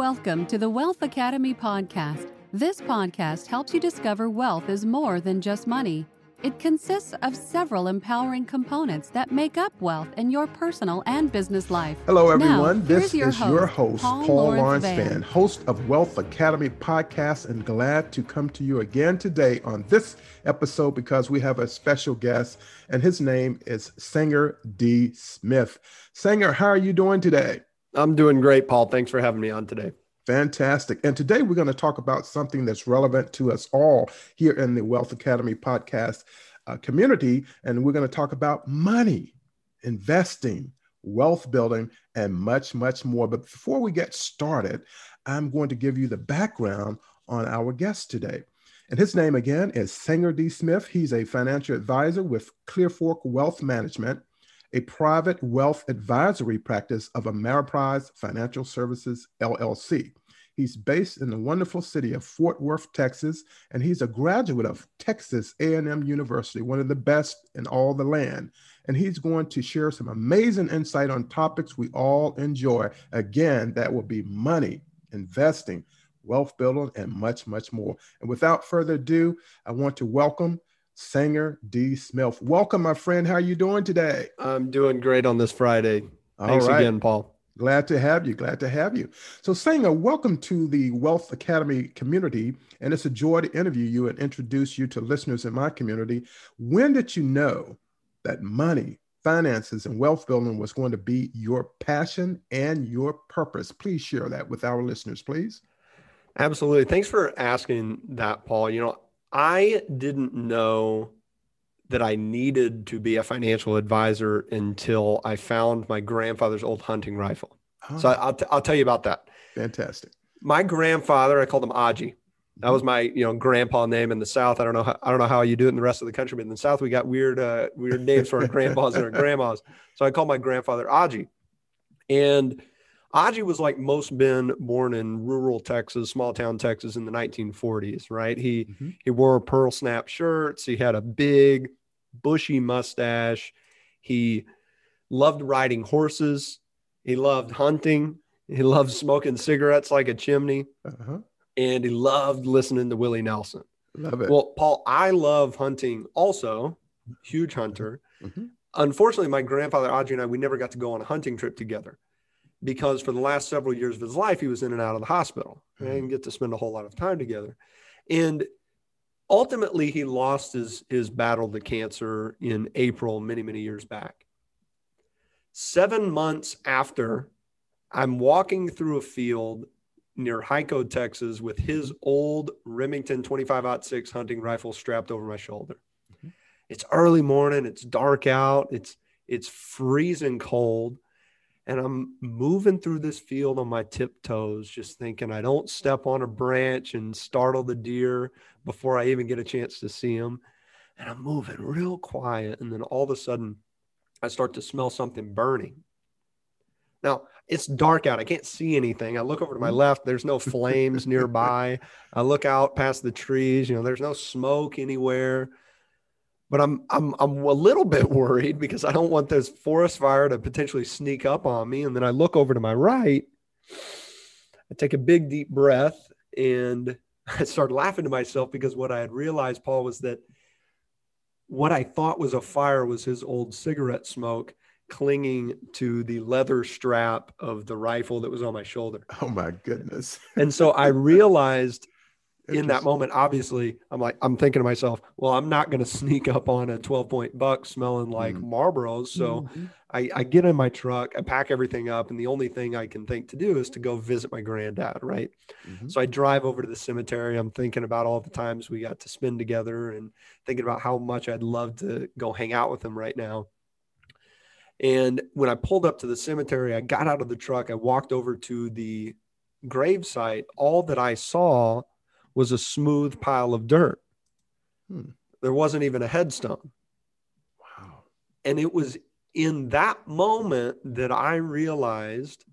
Welcome to the Wealth Academy podcast. This podcast helps you discover wealth is more than just money. It consists of several empowering components that make up wealth in your personal and business life. Hello, everyone. here's this your is host, your host, Paul Paul, Lawrence Vann. Vann, host of Wealth Academy podcast, and glad to come to you again today on this episode because we have a special guest, and his name is Sanger D. Smith. Sanger, how are you doing today? I'm doing great, Paul. Thanks for having me on today. Fantastic. And today we're going to talk about something that's relevant to us all here in the Wealth Academy podcast uh, community. And we're going to talk about money, investing, wealth building, and much, much more. But before we get started, I'm going to give you the background on our guest today. And his name again is Sanger D. Smith. He's a financial advisor with Clearfork Wealth Management, a private wealth advisory practice of Ameriprise Financial Services LLC. He's based in the wonderful city of Fort Worth, Texas, and he's a graduate of Texas A&M University, one of the best in all the land. And he's going to share some amazing insight on topics we all enjoy. Again, that will be money, investing, wealth building, and much, much more. And without further ado, I want to welcome Sanger D. Smith. Welcome, my friend. How are you doing today? I'm doing great on this Friday. All Thanks right. again, Paul. Glad to have you. Glad to have you. So, Sanger, welcome to the Wealth Academy community. And it's a joy to interview you and introduce you to listeners in my community. When did you know that money, finances, and wealth building was going to be your passion and your purpose? Please share that with our listeners, please. Absolutely. Thanks for asking that, Paul. You know, I didn't know that I needed to be a financial advisor until I found my grandfather's old hunting rifle. So Oh, I'll, t- I'll tell you about that. fantastic. My grandfather, I called him Aji. That was my, you know, grandpa name in the South. I don't know how, I don't know how you do it in the rest of the country, but in the South we got weird, uh, weird names for our grandpas and our grandmas. So I called my grandfather Aji, and Aji was like most men born in rural Texas, small town Texas in the 1940s, right? He Mhm. he wore pearl snap shirts. He had a big, bushy mustache. He loved riding horses. He loved hunting. He loved smoking cigarettes like a chimney Uh-huh. and he loved listening to Willie Nelson. Love it. Well, Paul, I love hunting also, huge hunter. Mhm. Unfortunately, my grandfather Audrey and I, we never got to go on a hunting trip together because for the last several years of his life, he was in and out of the hospital. I Mhm. didn't get to spend a whole lot of time together. And ultimately, he lost his, his battle to cancer in April, many, many years back. Seven months after, I'm walking through a field near Hico, Texas, with his old Remington 25 6 hunting rifle strapped over my shoulder. Mhm. It's early morning, it's dark out, it's it's freezing cold. And I'm moving through this field on my tiptoes, just thinking I don't step on a branch and startle the deer before I even get a chance to see him. And I'm moving real quiet. And then all of a sudden, I start to smell something burning. Now it's dark out. I can't see anything. I look over to my mm-hmm. left. There's no flames nearby. I look out past the trees. You know, there's no smoke anywhere. But I'm I'm I'm a little bit worried because I don't want this forest fire to potentially sneak up on me. And then I look over to my right. I take a big deep breath and I start laughing to myself because what I had realized, Paul, was that what I thought was a fire was his old cigarette smoke clinging to the leather strap of the rifle that was on my shoulder. oh, my goodness. And so I realized in that moment, obviously, I'm like, I'm thinking to myself, well, I'm not going to sneak up on a 12 point buck smelling like Mm. Marlboros. So Mhm. I, I get in my truck, I pack everything up, and the only thing I can think to do is to go visit my granddad, right? Mhm. So I drive over to the cemetery. I'm thinking about all the times we got to spend together and thinking about how much I'd love to go hang out with him right now. And when I pulled up to the cemetery, I got out of the truck, I walked over to the grave site. All that I saw was a smooth pile of dirt. Hmm. There wasn't even a headstone. Wow. And it was in that moment that I realized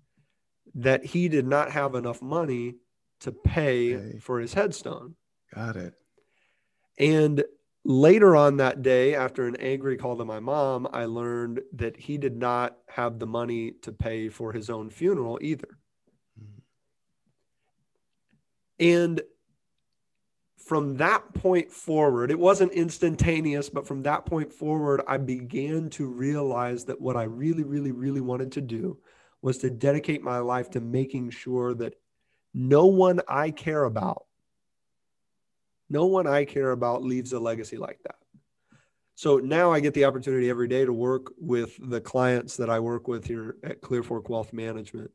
that he did not have enough money to pay Okay. for his headstone. Got it. And later on that day, after an angry call to my mom, I learned that he did not have the money to pay for his own funeral either. Mhm. And from that point forward, it wasn't instantaneous, but from that point forward, I began to realize that what I really, really, really wanted to do was to dedicate my life to making sure that no one I care about, no one I care about leaves a legacy like that. So now I get the opportunity every day to work with the clients that I work with here at Clearfork Wealth Management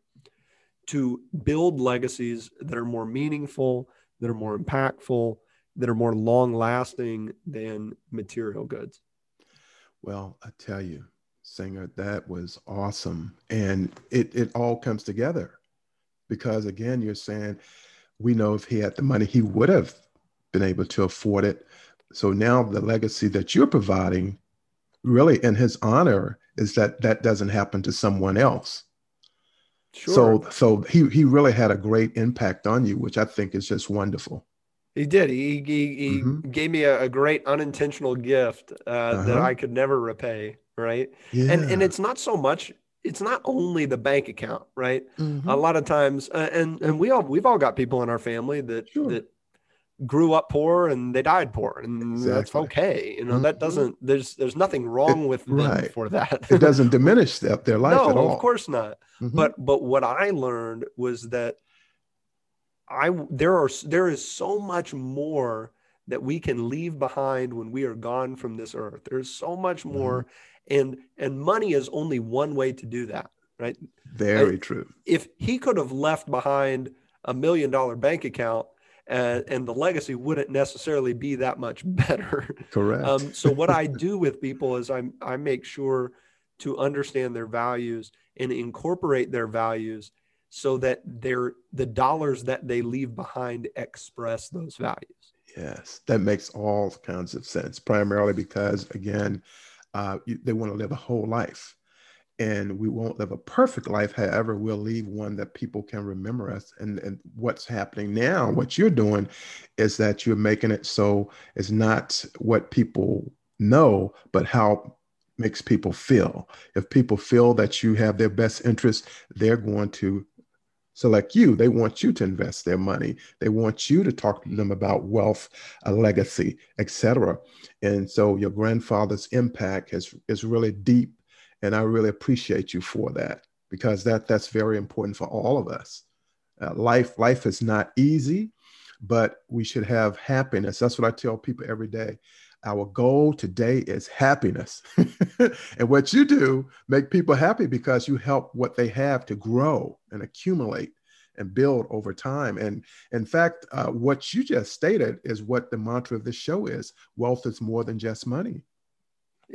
to build legacies that are more meaningful, that are more impactful, that are more long lasting than material goods. Well, I tell you, Sanger, that was awesome. And it, it all comes together because, again, you're saying we know if he had the money, he would have been able to afford it. So now the legacy that you're providing, really in his honor, is that that doesn't happen to someone else. Sure. So so he he really had a great impact on you, which I think is just wonderful. He did. He he, he mm-hmm. gave me a, a, great unintentional gift uh, uh-huh. that I could never repay. Right. Yeah. And and it's not so much. It's not only the bank account, right? Mm-hmm. A lot of times, uh, and and we all we've all got people in our family that sure. that grew up poor and they died poor and exactly. that's okay you know mm-hmm. that doesn't there's there's nothing wrong with them right. for that it doesn't diminish their, their life no, at all of course not mm-hmm. but but what i learned was that i there are there is so much more that we can leave behind when we are gone from this earth there's so much more mm-hmm. and and money is only one way to do that right very I, true if he could have left behind a million dollar bank account and, and the legacy wouldn't necessarily be that much better. Correct. Um, so what I do with people is I I make sure to understand their values and incorporate their values so that their the dollars that they leave behind express those values. Yes, that makes all kinds of sense. Primarily because again, uh, they want to live a whole life and we won't live a perfect life. However, we'll leave one that people can remember us. And, and what's happening now, what you're doing is that you're making it so it's not what people know, but how makes people feel. If people feel that you have their best interest, they're going to select you. They want you to invest their money. They want you to talk to them about wealth, a legacy, etc. And so your grandfather's impact is, is really deep and I really appreciate you for that because that that's very important for all of us. Uh, life life is not easy, but we should have happiness. That's what I tell people every day. Our goal today is happiness. and what you do make people happy because you help what they have to grow and accumulate and build over time. And in fact, uh, what you just stated is what the mantra of this show is wealth is more than just money.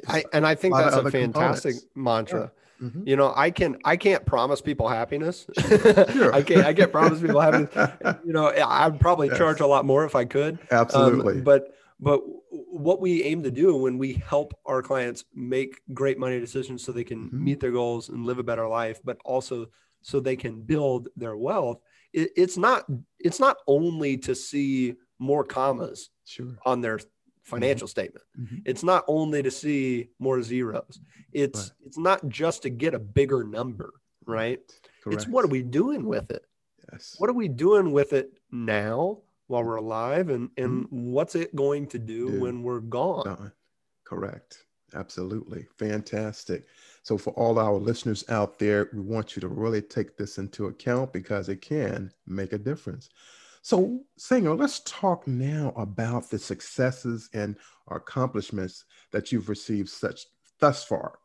I, and I think that's a fantastic components. mantra. Yeah. Mm-hmm. You know, I can I can't promise people happiness. Sure. I can't I can't promise people happiness. You know, I'd probably yes. charge a lot more if I could. Absolutely. Um, but but what we aim to do when we help our clients make great money decisions so they can mm-hmm. meet their goals and live a better life, but also so they can build their wealth, it, it's not it's not only to see more commas sure. on their financial mm-hmm. statement. Mm-hmm. It's not only to see more zeros. It's right. it's not just to get a bigger number, right? Correct. It's what are we doing with it? Yes. What are we doing with it now while we're alive and and mm-hmm. what's it going to do, do. when we're gone? Correct. Absolutely. Fantastic. So for all our listeners out there, we want you to really take this into account because it can make a difference. So, Sanger, let's talk now about the successes and accomplishments that you've received such thus far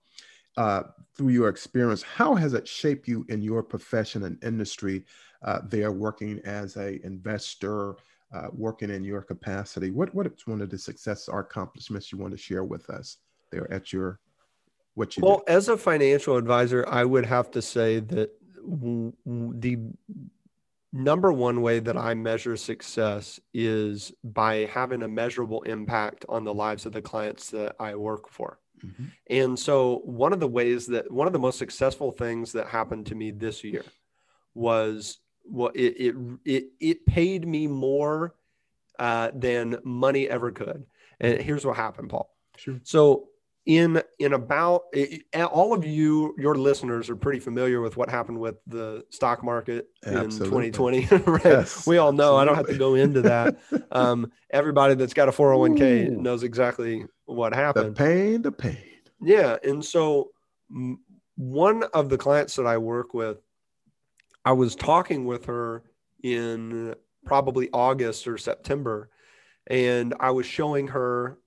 uh, through your experience. How has it shaped you in your profession and industry uh, there, working as a investor, uh, working in your capacity? What what is one of the success or accomplishments you want to share with us there at your what you well do? as a financial advisor i would have to say that the number one way that I measure success is by having a measurable impact on the lives of the clients that I work for. Mm-hmm. And so, one of the ways that one of the most successful things that happened to me this year was well, it it it, it paid me more uh, than money ever could. And here's what happened, Paul. Sure. So in in about all of you your listeners are pretty familiar with what happened with the stock market Absolutely. in 2020 right yes, we all know absolutely. i don't have to go into that um, everybody that's got a 401k Ooh. knows exactly what happened the pain the pain yeah and so one of the clients that i work with i was talking with her in probably august or september and i was showing her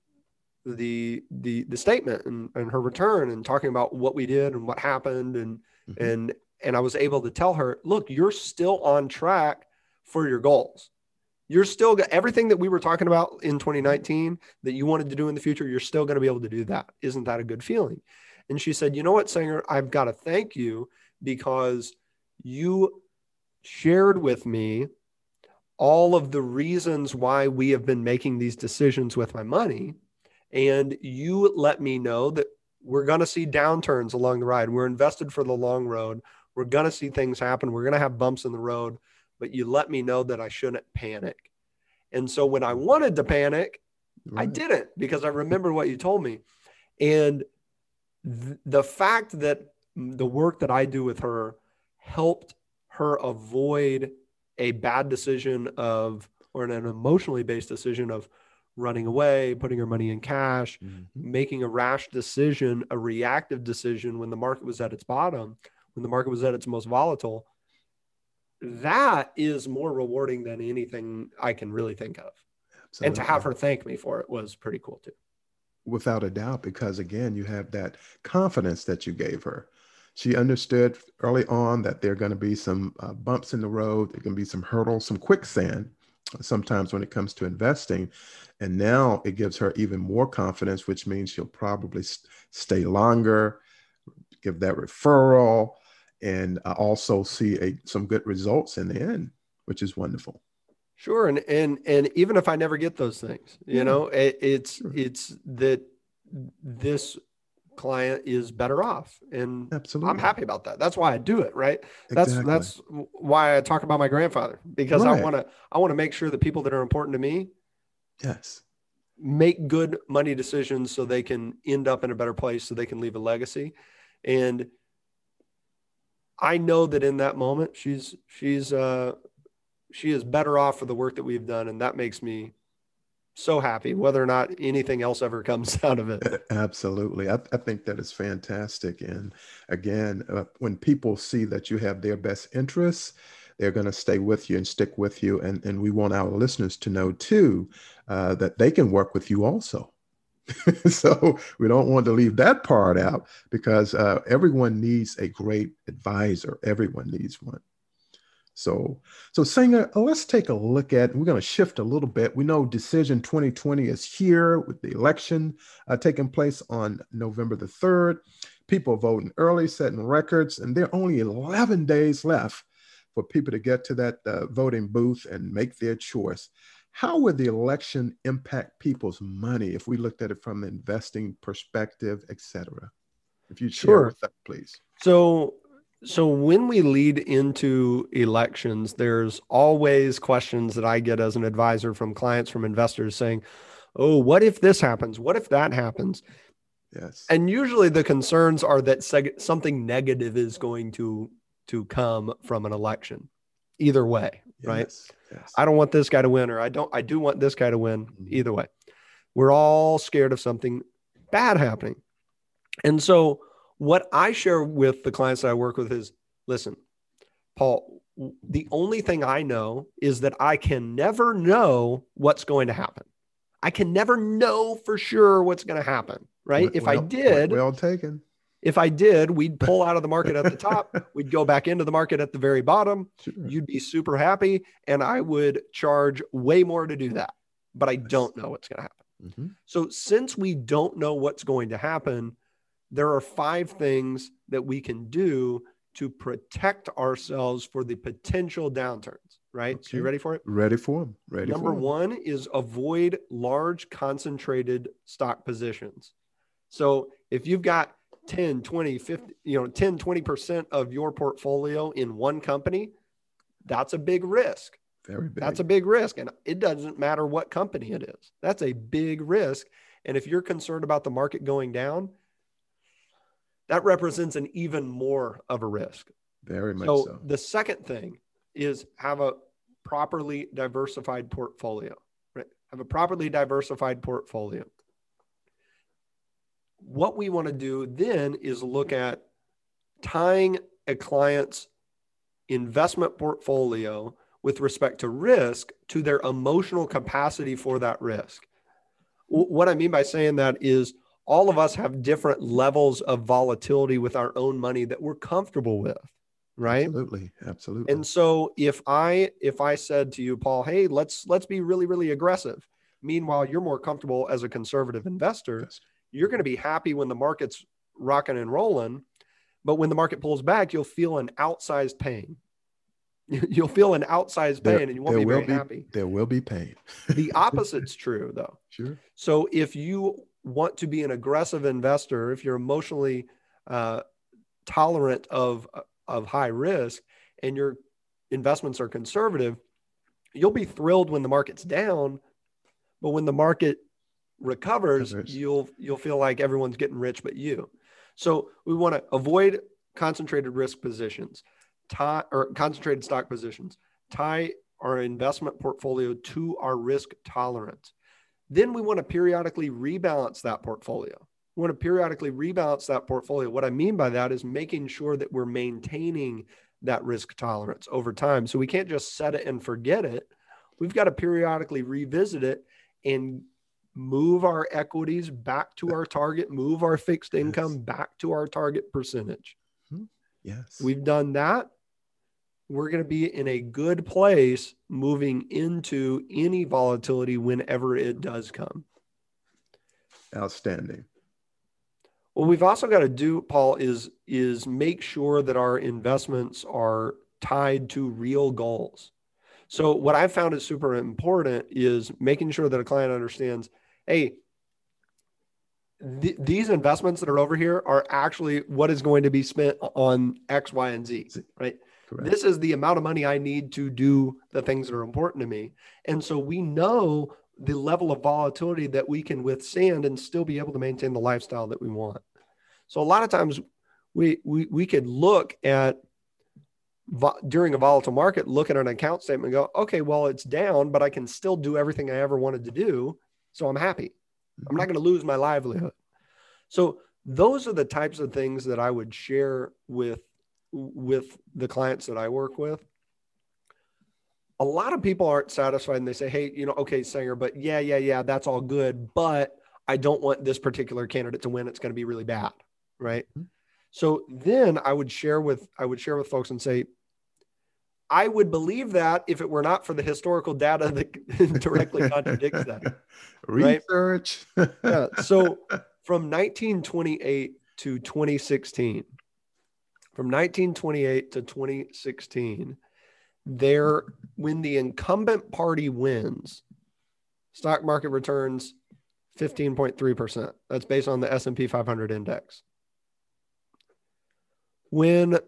the the the statement and, and her return and talking about what we did and what happened and mm-hmm. and and I was able to tell her, look, you're still on track for your goals. You're still got everything that we were talking about in 2019 that you wanted to do in the future. You're still going to be able to do that. Isn't that a good feeling? And she said, you know what, Sanger, I've got to thank you because you shared with me all of the reasons why we have been making these decisions with my money and you let me know that we're going to see downturns along the ride. We're invested for the long road. We're going to see things happen. We're going to have bumps in the road, but you let me know that I shouldn't panic. And so when I wanted to panic, right. I didn't because I remember what you told me. And th- the fact that the work that I do with her helped her avoid a bad decision of, or an emotionally based decision of, running away, putting her money in cash, mm-hmm. making a rash decision, a reactive decision when the market was at its bottom, when the market was at its most volatile. That is more rewarding than anything I can really think of. Absolutely. And to have her thank me for it was pretty cool too. Without a doubt, because again, you have that confidence that you gave her. She understood early on that there are going to be some uh, bumps in the road, there can be some hurdles, some quicksand sometimes when it comes to investing. And now it gives her even more confidence, which means she'll probably st- stay longer, give that referral, and uh, also see a, some good results in the end, which is wonderful. Sure, and and and even if I never get those things, you yeah. know, it, it's sure. it's that this client is better off and absolutely. i'm happy about that. That's why i do it right? That's exactly. that's why i talk about my grandfather because right. i want to i want to make sure that people that are important to me yes. make good money decisions so they can end up in a better place so they can leave a legacy. And i know that in that moment she's she's uh she is better off for the work that we've done and that makes me so happy, whether or not anything else ever comes out of it. Absolutely. I, I think that is fantastic. And again, uh, when people see that you have their best interests, they're going to stay with you and stick with you. And, and we want our listeners to know too uh, that they can work with you also. so we don't want to leave that part out because uh, everyone needs a great advisor. Everyone needs one. So, so Sanger, let's take a look at. We're going to shift a little bit. We know Decision 2020 is here with the election uh, taking place on November the third. People voting early, setting records, and there are only 11 days left for people to get to that uh, voting booth and make their choice. How would the election impact people's money if we looked at it from the investing perspective, et cetera? If you share sure. with that, please. So so when we lead into elections, there's always questions that I get as an advisor from clients, from investors saying, Oh, what if this happens? What if that happens? Yes. And usually the concerns are that seg- something negative is going to to come from an election. Either way, yes. right? Yes. I don't want this guy to win or I don't I do want this guy to win. Mm-hmm. Either way. We're all scared of something bad happening. And so what I share with the clients that I work with is listen, Paul, the only thing I know is that I can never know what's going to happen. I can never know for sure what's going to happen, right? Well, if I did, well taken. If I did, we'd pull out of the market at the top. we'd go back into the market at the very bottom. Sure. You'd be super happy, and I would charge way more to do that. But I don't know what's going to happen. Mm-hmm. So, since we don't know what's going to happen, there are five things that we can do to protect ourselves for the potential downturns, right? Okay. So you ready for it? Ready for them. Ready Number one is avoid large concentrated stock positions. So if you've got 10, 20, 50, you know, 10, 20% of your portfolio in one company, that's a big risk. Very big. That's a big risk. And it doesn't matter what company it is. That's a big risk. And if you're concerned about the market going down, that represents an even more of a risk. Very much so, so. the second thing is have a properly diversified portfolio, right? Have a properly diversified portfolio. What we want to do then is look at tying a client's investment portfolio with respect to risk to their emotional capacity for that risk. What I mean by saying that is all of us have different levels of volatility with our own money that we're comfortable with right? Absolutely absolutely. And so if i if i said to you paul hey let's let's be really really aggressive meanwhile you're more comfortable as a conservative investor yes. you're going to be happy when the market's rocking and rolling but when the market pulls back you'll feel an outsized pain. You'll feel an outsized pain there, and you won't be very be, happy. there will be pain. The opposite's true though. Sure. So if you want to be an aggressive investor, if you're emotionally uh, tolerant of of high risk and your investments are conservative, you'll be thrilled when the market's down, but when the market recovers, recovers. you'll you'll feel like everyone's getting rich but you. So we want to avoid concentrated risk positions, tie or concentrated stock positions, tie our investment portfolio to our risk tolerance. Then we want to periodically rebalance that portfolio. We want to periodically rebalance that portfolio. What I mean by that is making sure that we're maintaining that risk tolerance over time. So we can't just set it and forget it. We've got to periodically revisit it and move our equities back to our target, move our fixed income yes. back to our target percentage. Hmm. Yes. We've done that we're going to be in a good place moving into any volatility whenever it does come. Outstanding. What we've also got to do, Paul, is is make sure that our investments are tied to real goals. So what I've found is super important is making sure that a client understands, hey, th- these investments that are over here are actually what is going to be spent on X, Y, and Z, right? Correct. This is the amount of money I need to do the things that are important to me. And so we know the level of volatility that we can withstand and still be able to maintain the lifestyle that we want. So a lot of times we we we could look at vo- during a volatile market, look at an account statement and go, okay, well, it's down, but I can still do everything I ever wanted to do. So I'm happy. I'm not mm-hmm. going to lose my livelihood. So those are the types of things that I would share with with the clients that I work with, a lot of people aren't satisfied and they say, Hey, you know, okay, Sanger, but yeah, yeah, yeah, that's all good. But I don't want this particular candidate to win. It's going to be really bad. Right. Mm-hmm. So then I would share with, I would share with folks and say, I would believe that if it were not for the historical data that directly contradicts that. Research. Right? yeah. So from 1928 to 2016, from 1928 to 2016, there when the incumbent party wins, stock market returns 15.3%. That's based on the S&P 500 index. When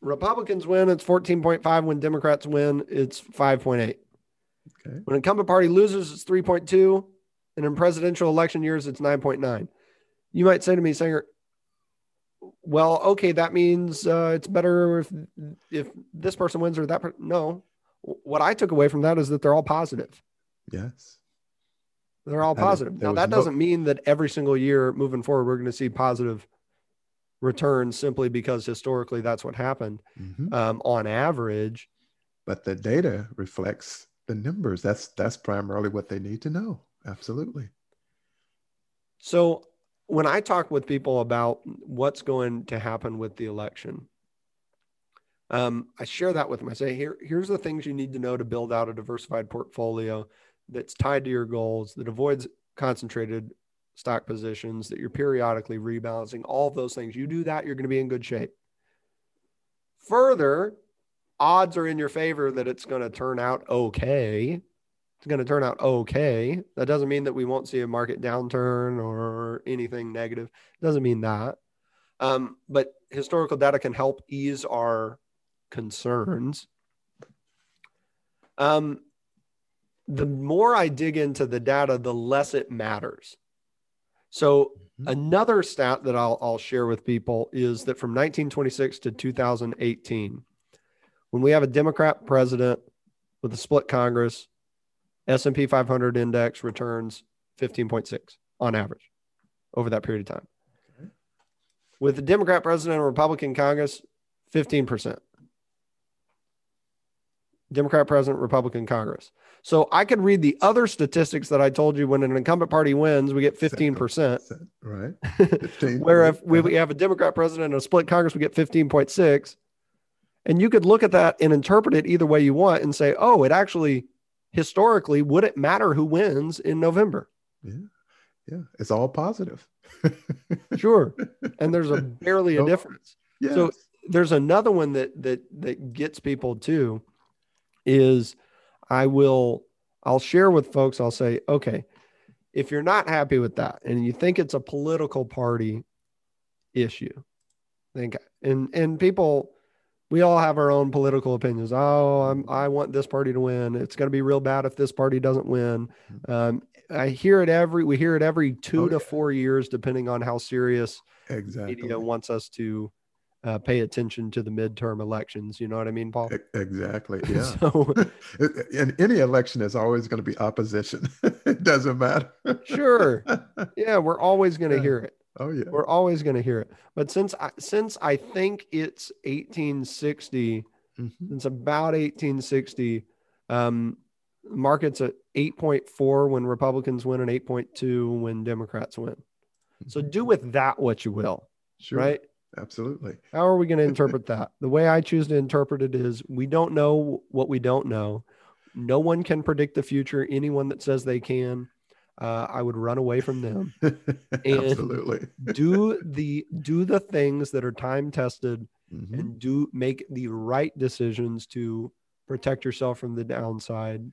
Republicans win, it's 14.5. When Democrats win, it's 5.8. Okay. When incumbent party loses, it's 3.2. And in presidential election years, it's 9.9. You might say to me, Sanger, well, okay, that means uh, it's better if if this person wins or that. Per- no, what I took away from that is that they're all positive. Yes, they're all positive. now that doesn't mean that every single year moving forward we're going to see positive returns simply because historically that's what happened mm-hmm. um, on average. But the data reflects the numbers. That's that's primarily what they need to know. Absolutely. So when I talk with people about what's going to happen with the election, um, I share that with them. I say, here, here's the things you need to know to build out a diversified portfolio that's tied to your goals, that avoids concentrated stock positions, that you're periodically rebalancing, all those things. You do that, you're going to be in good shape. Further, odds are in your favor that it's going to turn out okay going to turn out okay. That doesn't mean that we won't see a market downturn or anything negative. It doesn't mean that. Um, but historical data can help ease our concerns. Um, the more I dig into the data, the less it matters. So mm-hmm. another stat that I'll, I'll share with people is that from 1926 to 2018, when we have a Democrat president with a split Congress, S&P 500 index returns 15.6 on average over that period of time. Okay. With the Democrat president and Republican Congress, 15%. Democrat president, Republican Congress. So I could read the other statistics that I told you when an incumbent party wins, we get 15%. Right. 15, Where if we, we have a Democrat president and a split Congress, we get 15.6. And you could look at that and interpret it either way you want and say, oh, it actually historically would it matter who wins in November? Yeah. Yeah. It's all positive. sure. And there's a barely a oh, difference. Yes. So there's another one that that that gets people too is I will I'll share with folks, I'll say, okay, if you're not happy with that and you think it's a political party issue, think and and people we all have our own political opinions. Oh, I'm, I want this party to win. It's going to be real bad if this party doesn't win. Mm-hmm. Um, I hear it every. We hear it every two oh, to four years, depending on how serious exactly media wants us to uh, pay attention to the midterm elections. You know what I mean, Paul? Exactly. Yeah. so, in any election, there's always going to be opposition. it doesn't matter. sure. Yeah, we're always going to yeah. hear it. Oh yeah. We're always going to hear it. But since I, since I think it's 1860, mm-hmm. since about 1860, um, markets at 8.4 when Republicans win and 8.2 when Democrats win. So mm-hmm. do with that what you will. Sure. Right. Absolutely. How are we going to interpret that? The way I choose to interpret it is we don't know what we don't know. No one can predict the future. Anyone that says they can, uh, I would run away from them. Absolutely. do the do the things that are time tested mm-hmm. and do make the right decisions to protect yourself from the downside,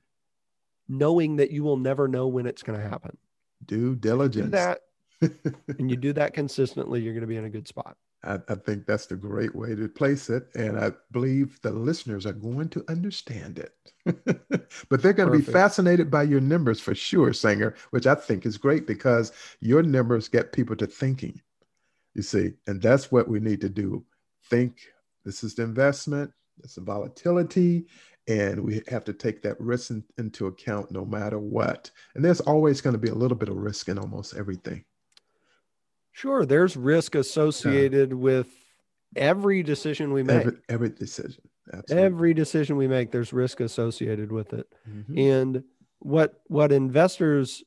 knowing that you will never know when it's going to happen. Due diligence. Do that, and you do that consistently, you're going to be in a good spot. I, I, think that's the great way to place it. And I believe the listeners are going to understand it. but they're going Perfect. to be fascinated by your numbers for sure, Sanger, which I think is great because your numbers get people to thinking, you see, and that's what we need to do. Think this is the investment, it's the volatility, and we have to take that risk in, into account no matter what. And there's always going to be a little bit of risk in almost everything. Sure, there's risk associated yeah. with every decision we make. Every, every decision. Absolutely. Every decision we make, there's risk associated with it. Mm-hmm. And what what investors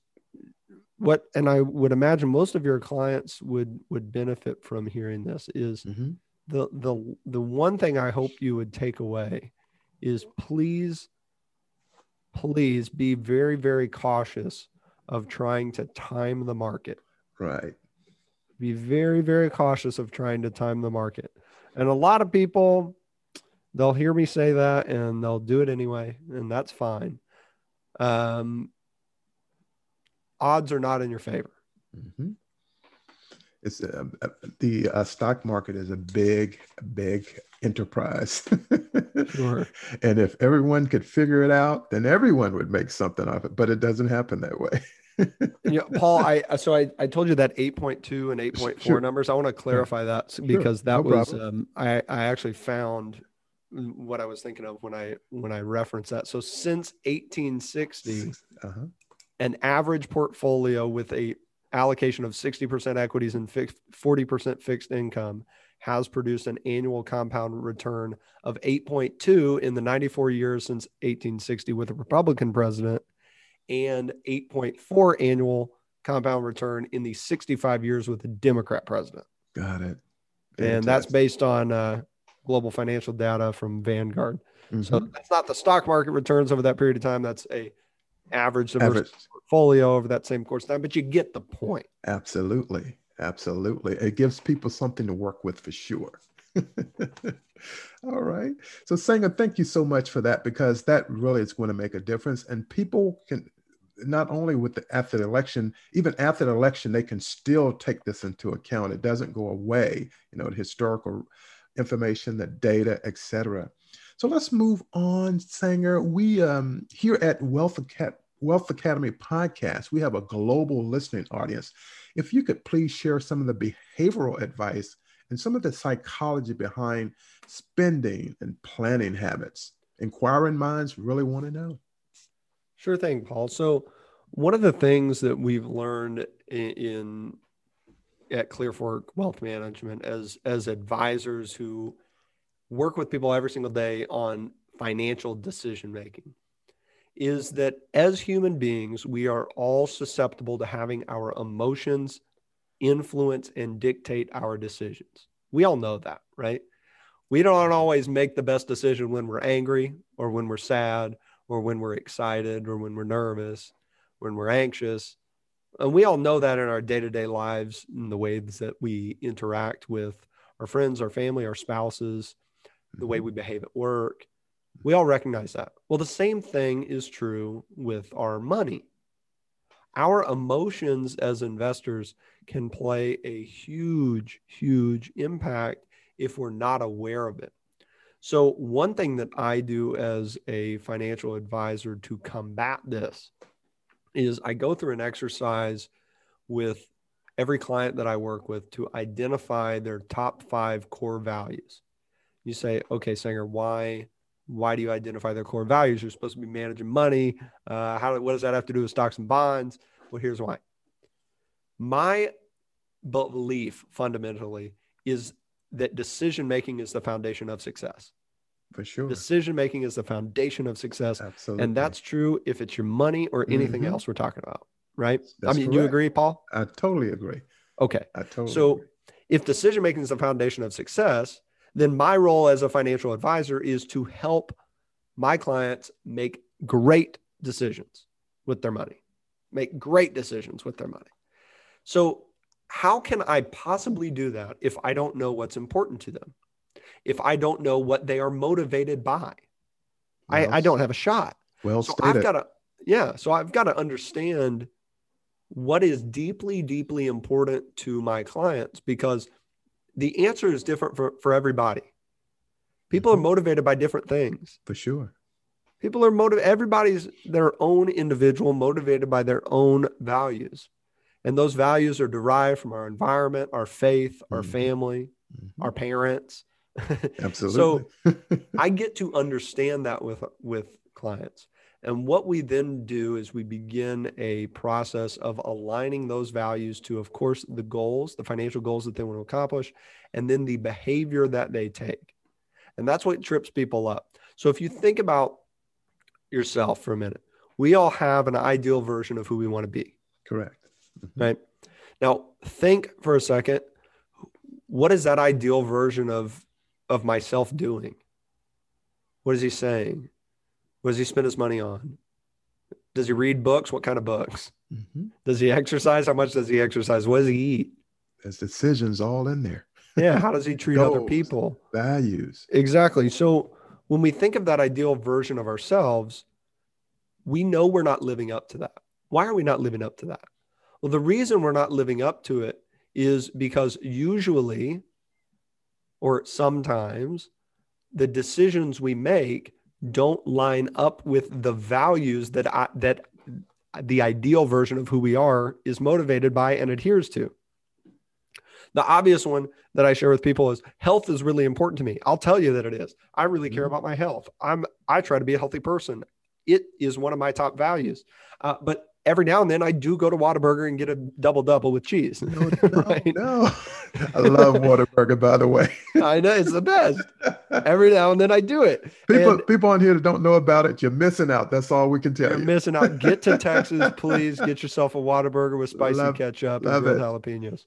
what and I would imagine most of your clients would would benefit from hearing this is mm-hmm. the the the one thing I hope you would take away is please please be very very cautious of trying to time the market. Right be very, very cautious of trying to time the market. And a lot of people, they'll hear me say that and they'll do it anyway, and that's fine. Um, odds are not in your favor. Mm-hmm. It's uh, the uh, stock market is a big, big enterprise. sure. And if everyone could figure it out, then everyone would make something of it. But it doesn't happen that way. yeah, Paul, I so I, I told you that 8.2 and 8.4 sure. numbers. I want to clarify that because that no was um, I, I actually found what I was thinking of when I when I referenced that. So since 1860, uh-huh. an average portfolio with a allocation of 60% equities and fixed 40% fixed income has produced an annual compound return of 8.2 in the 94 years since 1860 with a Republican president and 8.4 annual compound return in the 65 years with a Democrat president. Got it. Fantastic. And that's based on uh, global financial data from Vanguard. Mm-hmm. So that's not the stock market returns over that period of time. That's a average, average. portfolio over that same course of time. But you get the point. Absolutely. Absolutely. It gives people something to work with for sure. All right. So Sanger, thank you so much for that because that really is going to make a difference. And people can not only with the after the election, even after the election, they can still take this into account. It doesn't go away, you know, the historical information, the data, etc. So let's move on, Sanger. We um, here at Wealth, Wealth Academy podcast, we have a global listening audience. if you could please share some of the behavioral advice and some of the psychology behind spending and planning habits. Inquiring minds really want to know. Sure thing, Paul. So, one of the things that we've learned in, in at Clearfork Wealth Management as as advisors who work with people every single day on financial decision making is that as human beings, we are all susceptible to having our emotions influence and dictate our decisions. We all know that, right? We don't always make the best decision when we're angry or when we're sad or when we're excited or when we're nervous, when we're anxious. And we all know that in our day to day lives, in the ways that we interact with our friends, our family, our spouses, the way we mm-hmm. behave at work. We all recognize that. Well, the same thing is true with our money. Our emotions as investors can play a huge, huge impact if we're not aware of it. So, one thing that I do as a financial advisor to combat this is I go through an exercise with every client that I work with to identify their top five core values. You say, okay, Sanger, why? Why do you identify their core values? You're supposed to be managing money. Uh, how? What does that have to do with stocks and bonds? Well, here's why. My belief fundamentally is that decision making is the foundation of success. For sure. Decision making is the foundation of success. Absolutely. And that's true if it's your money or anything mm-hmm. else we're talking about, right? That's I mean, correct. you agree, Paul? I totally agree. Okay. I totally so agree. if decision making is the foundation of success, then my role as a financial advisor is to help my clients make great decisions with their money, make great decisions with their money. So, how can I possibly do that if I don't know what's important to them? If I don't know what they are motivated by. Well, I, I don't have a shot. Well, so. I've got to, yeah. So I've got to understand what is deeply, deeply important to my clients because the answer is different for, for everybody. People mm-hmm. are motivated by different things. For sure. People are motivated, everybody's their own individual, motivated by their own values. And those values are derived from our environment, our faith, our mm-hmm. family, mm-hmm. our parents. Absolutely. so I get to understand that with with clients. And what we then do is we begin a process of aligning those values to, of course, the goals, the financial goals that they want to accomplish, and then the behavior that they take. And that's what trips people up. So if you think about yourself for a minute, we all have an ideal version of who we want to be. Correct. Mm-hmm. Right. Now, think for a second what is that ideal version of of myself doing? What is he saying? What does he spend his money on? Does he read books? What kind of books? Mm-hmm. Does he exercise? How much does he exercise? What does he eat? There's decisions all in there. yeah. How does he treat Goals, other people? Values. Exactly. So when we think of that ideal version of ourselves, we know we're not living up to that. Why are we not living up to that? Well, the reason we're not living up to it is because usually or sometimes the decisions we make don't line up with the values that I, that the ideal version of who we are is motivated by and adheres to. The obvious one that I share with people is health is really important to me. I'll tell you that it is. I really care mm-hmm. about my health. I'm I try to be a healthy person. It is one of my top values. Uh, but every now and then I do go to Whataburger and get a double double with cheese. No, no, right? no. I love Whataburger, by the way. I know it's the best. Every now and then I do it. People, and people on here that don't know about it, you're missing out. That's all we can tell you're you. missing out. Get to Texas, please. Get yourself a Whataburger with spicy love, ketchup and grilled jalapenos.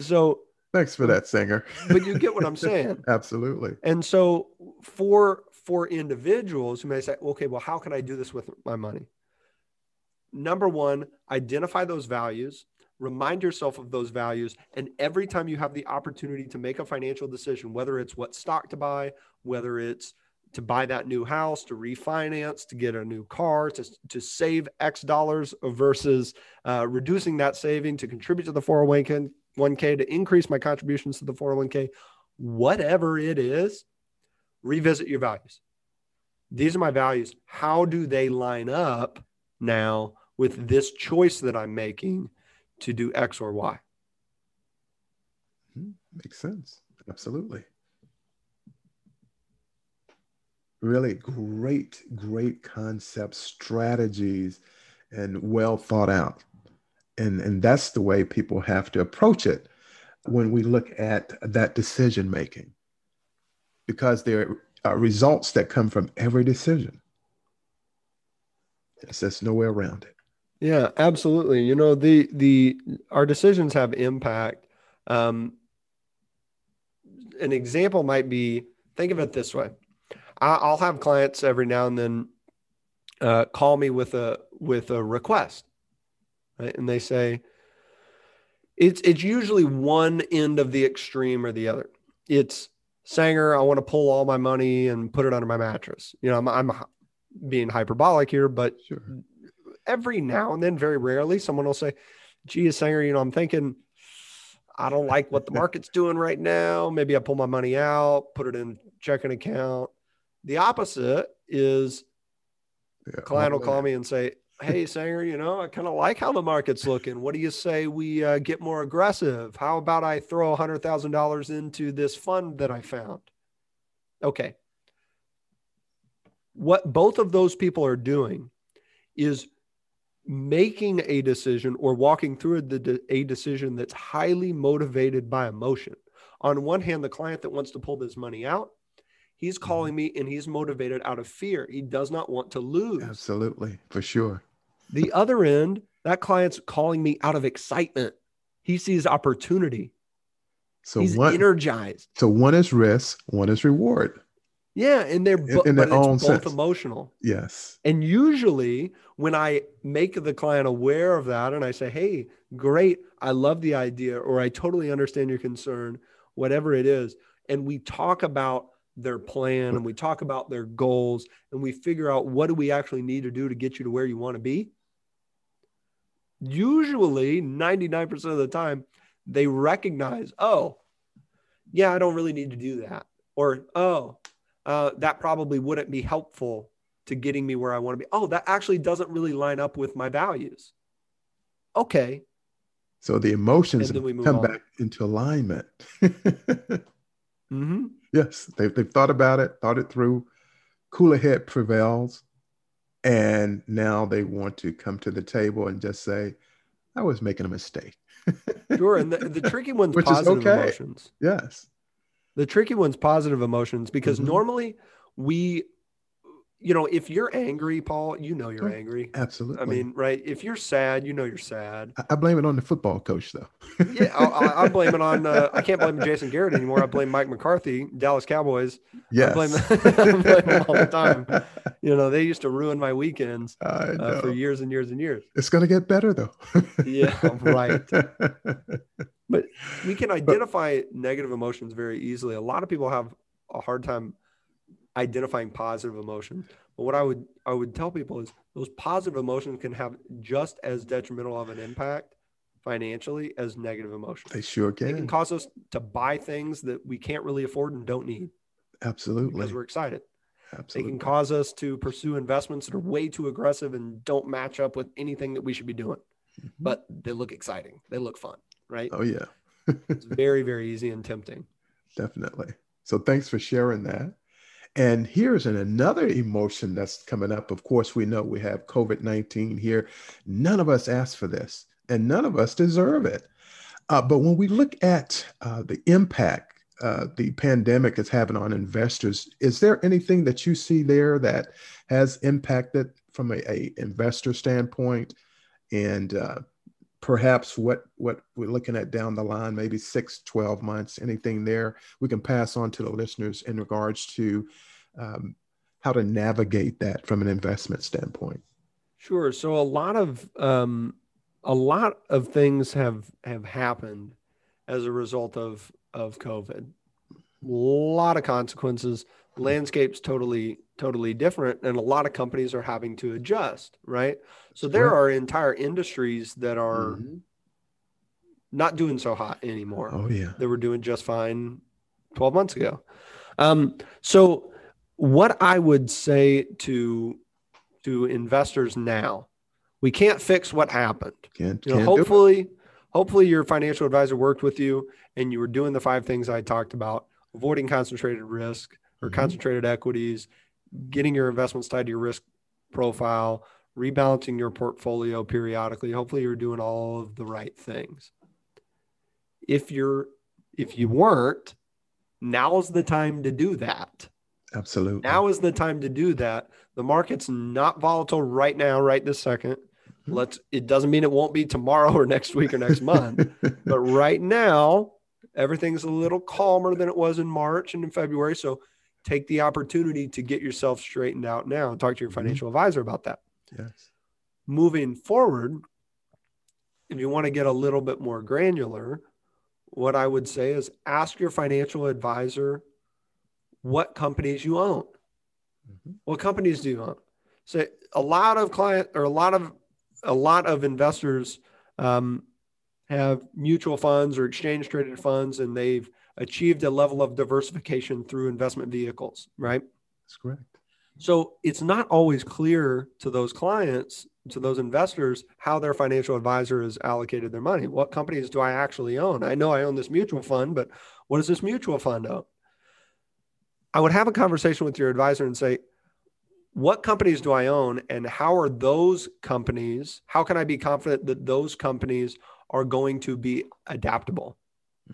so thanks for that, Sanger. but you get what I'm saying. Absolutely. And so for for individuals who may say, okay, well, how can I do this with my money? Number one, identify those values, remind yourself of those values. And every time you have the opportunity to make a financial decision, whether it's what stock to buy, whether it's to buy that new house, to refinance, to get a new car, to, to save X dollars versus uh, reducing that saving to contribute to the 401k, 1K, to increase my contributions to the 401k, whatever it is, revisit your values. These are my values. How do they line up now with this choice that I'm making to do X or Y. Hmm, makes sense. Absolutely. Really great, great concepts, strategies, and well thought out. And, and that's the way people have to approach it when we look at that decision making, because there are results that come from every decision. It's just nowhere around it. Yeah, absolutely. You know, the the our decisions have impact. Um, an example might be think of it this way: I, will have clients every now and then uh, call me with a with a request, right? and they say it's it's usually one end of the extreme or the other. It's Sanger, I want to pull all my money and put it under my mattress. You know, I'm, I'm being hyperbolic here, but sure. Every now and then, very rarely, someone will say, "Gee, Sanger, you know, I'm thinking." I don't like what the market's doing right now. Maybe I pull my money out, put it in checking account. The opposite is yeah, client will call me and say, Hey, Sanger, you know, I kind of like how the market's looking. What do you say we uh, get more aggressive? How about I throw $100,000 into this fund that I found? Okay what both of those people are doing is making a decision or walking through a, a decision that's highly motivated by emotion. On one hand, the client that wants to pull this money out, he's mm-hmm. calling me and he's motivated out of fear. He does not want to lose. Absolutely, for sure. The other end, that client's calling me out of excitement. He sees opportunity. So he's one, energized. So one is risk, one is reward. Yeah, and they're bo- in, their own both sense. emotional. Yes. And usually when I make the client aware of that and I say, "Hey, great, I love the idea or I totally understand your concern, whatever it is." And we talk about their plan and we talk about their goals and we figure out what do we actually need to do to get you to where you want to be. Usually, 99% of the time, they recognize, "Oh, yeah, I don't really need to do that." Or, "Oh, uh, that probably wouldn't be helpful to getting me where I want to be. Oh, that actually doesn't really line up with my values. Okay. So the emotions come on. back into alignment. mm-hmm. Yes, they've, they've thought about it, thought it through. Cooler head prevails. And now they want to come to the table and just say, I was making a mistake. sure. And the, the tricky one's Which positive okay. emotions. Yes. The tricky one's positive emotions because mm-hmm. normally we you know, if you're angry, Paul, you know you're angry. Absolutely. I mean, right? If you're sad, you know you're sad. I, blame it on the football coach, though. yeah, I, I, blame it on. Uh, I can't blame Jason Garrett anymore. I blame Mike McCarthy, Dallas Cowboys. Yes. I blame, I blame them all the time. You know, they used to ruin my weekends uh, for years and years and years. It's going to get better, though. yeah, right. But we can identify but, negative emotions very easily. A lot of people have a hard time identifying positive emotions. But what I would I would tell people is those positive emotions can have just as detrimental of an impact financially as negative emotions. They sure can. They can cause us to buy things that we can't really afford and don't need. Absolutely. Because we're excited. Absolutely. They can cause us to pursue investments that are way too aggressive and don't match up with anything that we should be doing. Mm-hmm. But they look exciting. They look fun, right? Oh yeah. it's very, very easy and tempting. Definitely. So thanks for sharing that. And here's an, another emotion that's coming up. Of course, we know we have COVID 19 here. None of us asked for this, and none of us deserve it. Uh, but when we look at uh, the impact uh, the pandemic is having on investors, is there anything that you see there that has impacted from a, a investor standpoint? And uh, perhaps what what we're looking at down the line maybe six 12 months anything there we can pass on to the listeners in regards to um, how to navigate that from an investment standpoint. Sure. So a lot of um, a lot of things have have happened as a result of of covid. A lot of consequences landscape's totally totally different and a lot of companies are having to adjust right so there are entire industries that are mm-hmm. not doing so hot anymore. Oh yeah, they were doing just fine 12 months ago. Um, so what I would say to to investors now, we can't fix what happened. Can't, you know, hopefully, hopefully your financial advisor worked with you and you were doing the five things I talked about avoiding concentrated risk or mm-hmm. concentrated equities, getting your investments tied to your risk profile, rebalancing your portfolio periodically. Hopefully you're doing all of the right things. If you're if you weren't, now's the time to do that. Absolutely. Now is the time to do that. The market's not volatile right now, right this 2nd mm-hmm. Let's it doesn't mean it won't be tomorrow or next week or next month. but right now, everything's a little calmer than it was in March and in February. So take the opportunity to get yourself straightened out now and talk to your mm-hmm. financial mm-hmm. advisor about that. Yes. Moving forward, if you want to get a little bit more granular, what I would say is ask your financial advisor what companies you own. Mm-hmm. What companies do you own? So a lot of client or a lot of a lot of investors um, have mutual funds or exchange traded funds, and they've achieved a level of diversification through investment vehicles, right? That's correct. So it's not always clear to those clients, to those investors, how their financial advisor has allocated their money. What companies do I actually own? I know I own this mutual fund, but what does this mutual fund own? I would have a conversation with your advisor and say, what companies do I own and how are those companies, how can I be confident that those companies are going to be adaptable?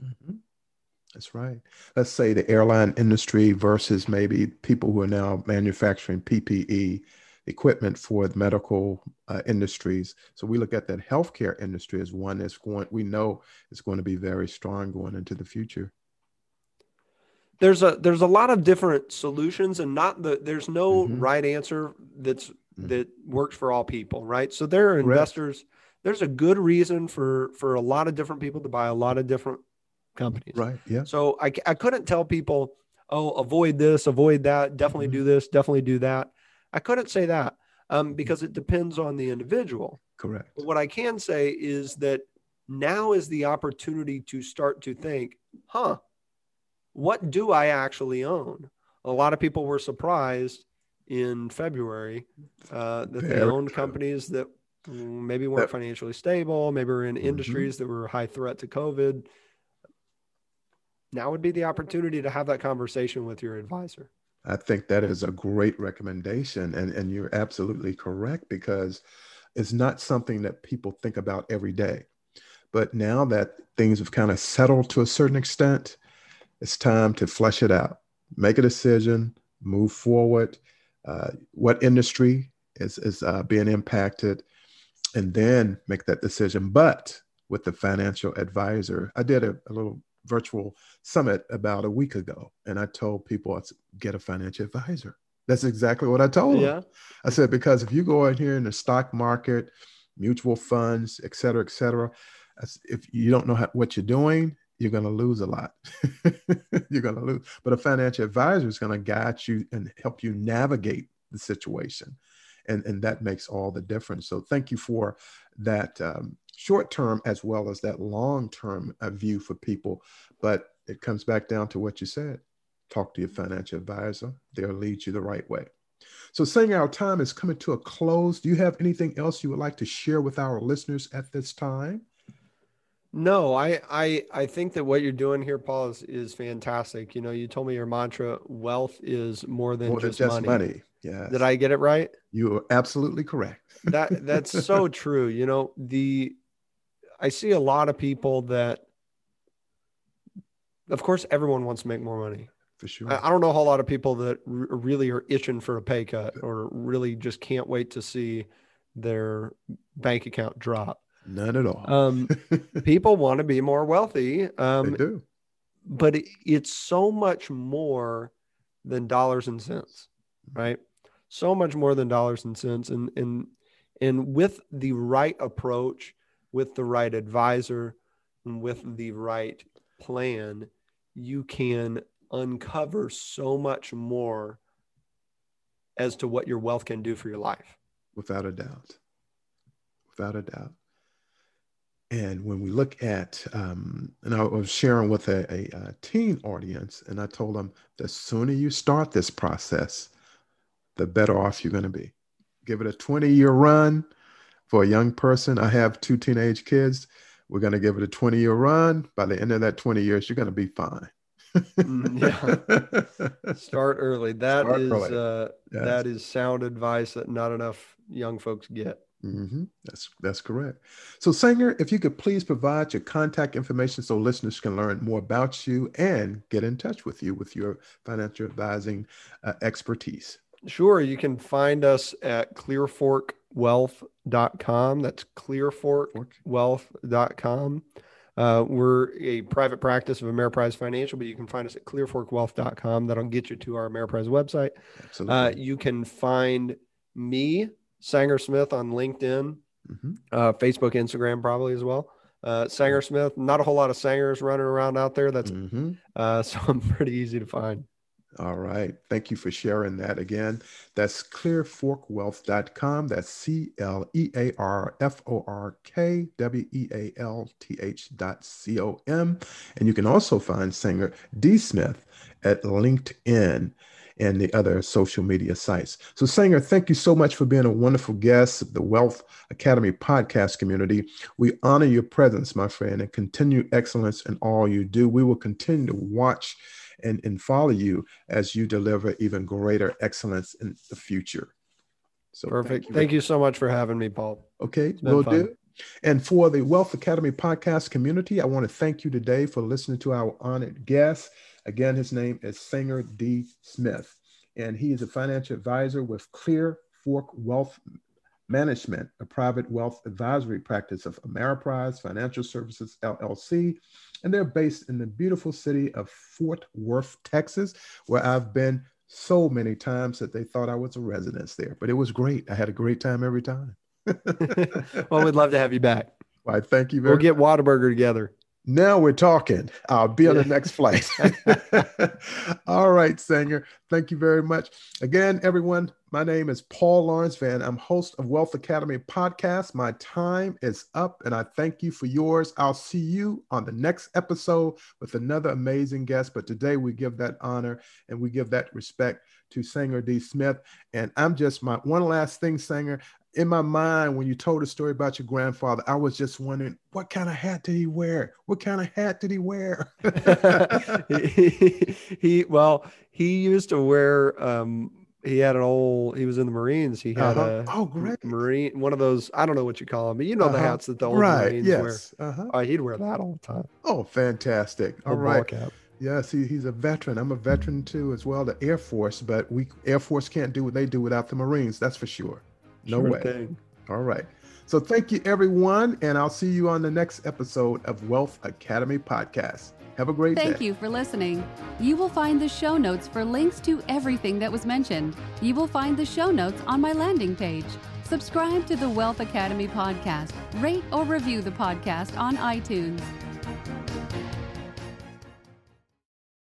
Mm-hmm. That's right. Let's say the airline industry versus maybe people who are now manufacturing PPE equipment for the medical uh, industries. So we look at that healthcare industry as one that's going, we know is going to be very strong going into the future. There's a there's a lot of different solutions, and not the there's no mm-hmm. right answer that's mm-hmm. that works for all people, right? So there are investors. There's a good reason for for a lot of different people to buy a lot of different companies. Right. Yeah. So I, I couldn't tell people, oh, avoid this, avoid that, definitely mm-hmm. do this, definitely do that. I couldn't say that um, because it depends on the individual. Correct. But what I can say is that now is the opportunity to start to think, huh, what do I actually own? A lot of people were surprised in February uh, that Very they owned companies that maybe weren't that, financially stable, maybe were in mm-hmm. industries that were high threat to COVID now would be the opportunity to have that conversation with your advisor. I think that is a great recommendation. And, and you're absolutely correct because it's not something that people think about every day. But now that things have kind of settled to a certain extent, it's time to flesh it out, make a decision, move forward. Uh, what industry is, is uh, being impacted, and then make that decision. But with the financial advisor, I did a, a little virtual summit about a week ago, and I told people to get a financial advisor. That's exactly what I told them. I said because if you go in here in the stock market, mutual funds, et cetera, et cetera, if you don't know how, what you're doing, you're going to lose a lot. you're going to lose. But a financial advisor is going to guide you and help you navigate the situation. And, and that makes all the difference. So thank you for that um, short term as well as that long term view for people. But it comes back down to what you said talk to your financial advisor, they'll lead you the right way. So, saying our time is coming to a close, do you have anything else you would like to share with our listeners at this time? No, I I I think that what you're doing here, Paul, is, is fantastic. You know, you told me your mantra: wealth is more than, more just, than just money. money. Yeah. Did I get it right? You are absolutely correct. that that's so true. You know, the I see a lot of people that, of course, everyone wants to make more money. For sure. I, I don't know a whole lot of people that r- really are itching for a pay cut or really just can't wait to see their bank account drop. None at all. Um, people want to be more wealthy. Um, they do. But it, it's so much more than dollars and cents, right? So much more than dollars and cents. And, and, and with the right approach, with the right advisor and with the right plan, you can uncover so much more as to what your wealth can do for your life. Without a doubt. Without a doubt. And when we look at, um, and I was sharing with a, a, a, teen audience, and I told them the sooner you start this process, the better off you're going to be. Give it a 20 year run, for a young person. I have two teenage kids. We're going to give it a 20 year run. By the end of that 20 years, you're going to be fine. Mm, yeah. Start early. That Start is early. uh, Yes. that is sound advice that not enough young folks get. hmm That's that's correct. So, Sanger, if you could please provide your contact information so listeners can learn more about you and get in touch with you with your financial advising uh, expertise. Sure, you can find us at clearforkwealth.com. That's clearforkwealth.com. Uh, we're a private practice of Ameriprise Financial, but you can find us at clearforkwealth.com. That'll get you to our Ameriprise website. Absolutely. Uh, you can find me, Sanger Smith, on LinkedIn, Mhm. uh, Facebook, Instagram, probably as well. Uh, Sanger Smith, not a whole lot of sangers running around out there. That's Mhm. uh, so I'm pretty easy to find. All right. Thank you for sharing that again. That's clearforkwealth.com. That's C L E A R F O R K W E A L T H dot C O M. And you can also find Sanger D Smith at LinkedIn and the other social media sites. So, Sanger, thank you so much for being a wonderful guest of the Wealth Academy podcast community. We honor your presence, my friend, and continue excellence in all you do. We will continue to watch and, and follow you as you deliver even greater excellence in the future. So Perfect. Thank you so much for having me, Paul. Okay, will fun. do. And for the Wealth Academy podcast community, I want to thank you today for listening to our honored guest. Again, his name is Sanger D. Smith, and he is a financial advisor with Clear Fork Wealth Management, a private wealth advisory practice of Ameriprise Financial Services LLC. And they're based in the beautiful city of Fort Worth, Texas, where I've been so many times that they thought I was a resident there. But it was great. I had a great time every time. well, we'd love to have you back. Why, thank you very We'll get Whataburger together. Now we're talking. I'll be on the next flight. All right, Sanger. Thank you very much. Again, everyone, my name is Paul Lawrence Vann. I'm host of Wealth Academy podcast. My time is up and I thank you for yours. I'll see you on the next episode with another amazing guest. But today we give that honor and we give that respect to Sanger D. Smith. And I'm just my one last thing, Sanger in my mind when you told a story about your grandfather i was just wondering what kind of hat did he wear what kind of hat did he wear he, he well, he used to wear um he had an old he was in the Marines. He had Uh-huh. a oh great Marine one of those I don't know what you call them, but you know the Uh-huh. hats that the old right Marines yes uh-huh. wear. Oh, he'd wear that all the time. oh fantastic all ball cap. yes he, he's a veteran i'm a veteran too as well the air force but we air force can't do what they do without the marines that's for sure no Sure way thing. all right so thank you everyone and i'll see you on the next episode of wealth academy podcast have a great day. Thank day you for listening. You will find the show notes for links to everything that was mentioned. You will find the show notes on my landing page. Subscribe to the Wealth Academy podcast. Rate or review the podcast on iTunes.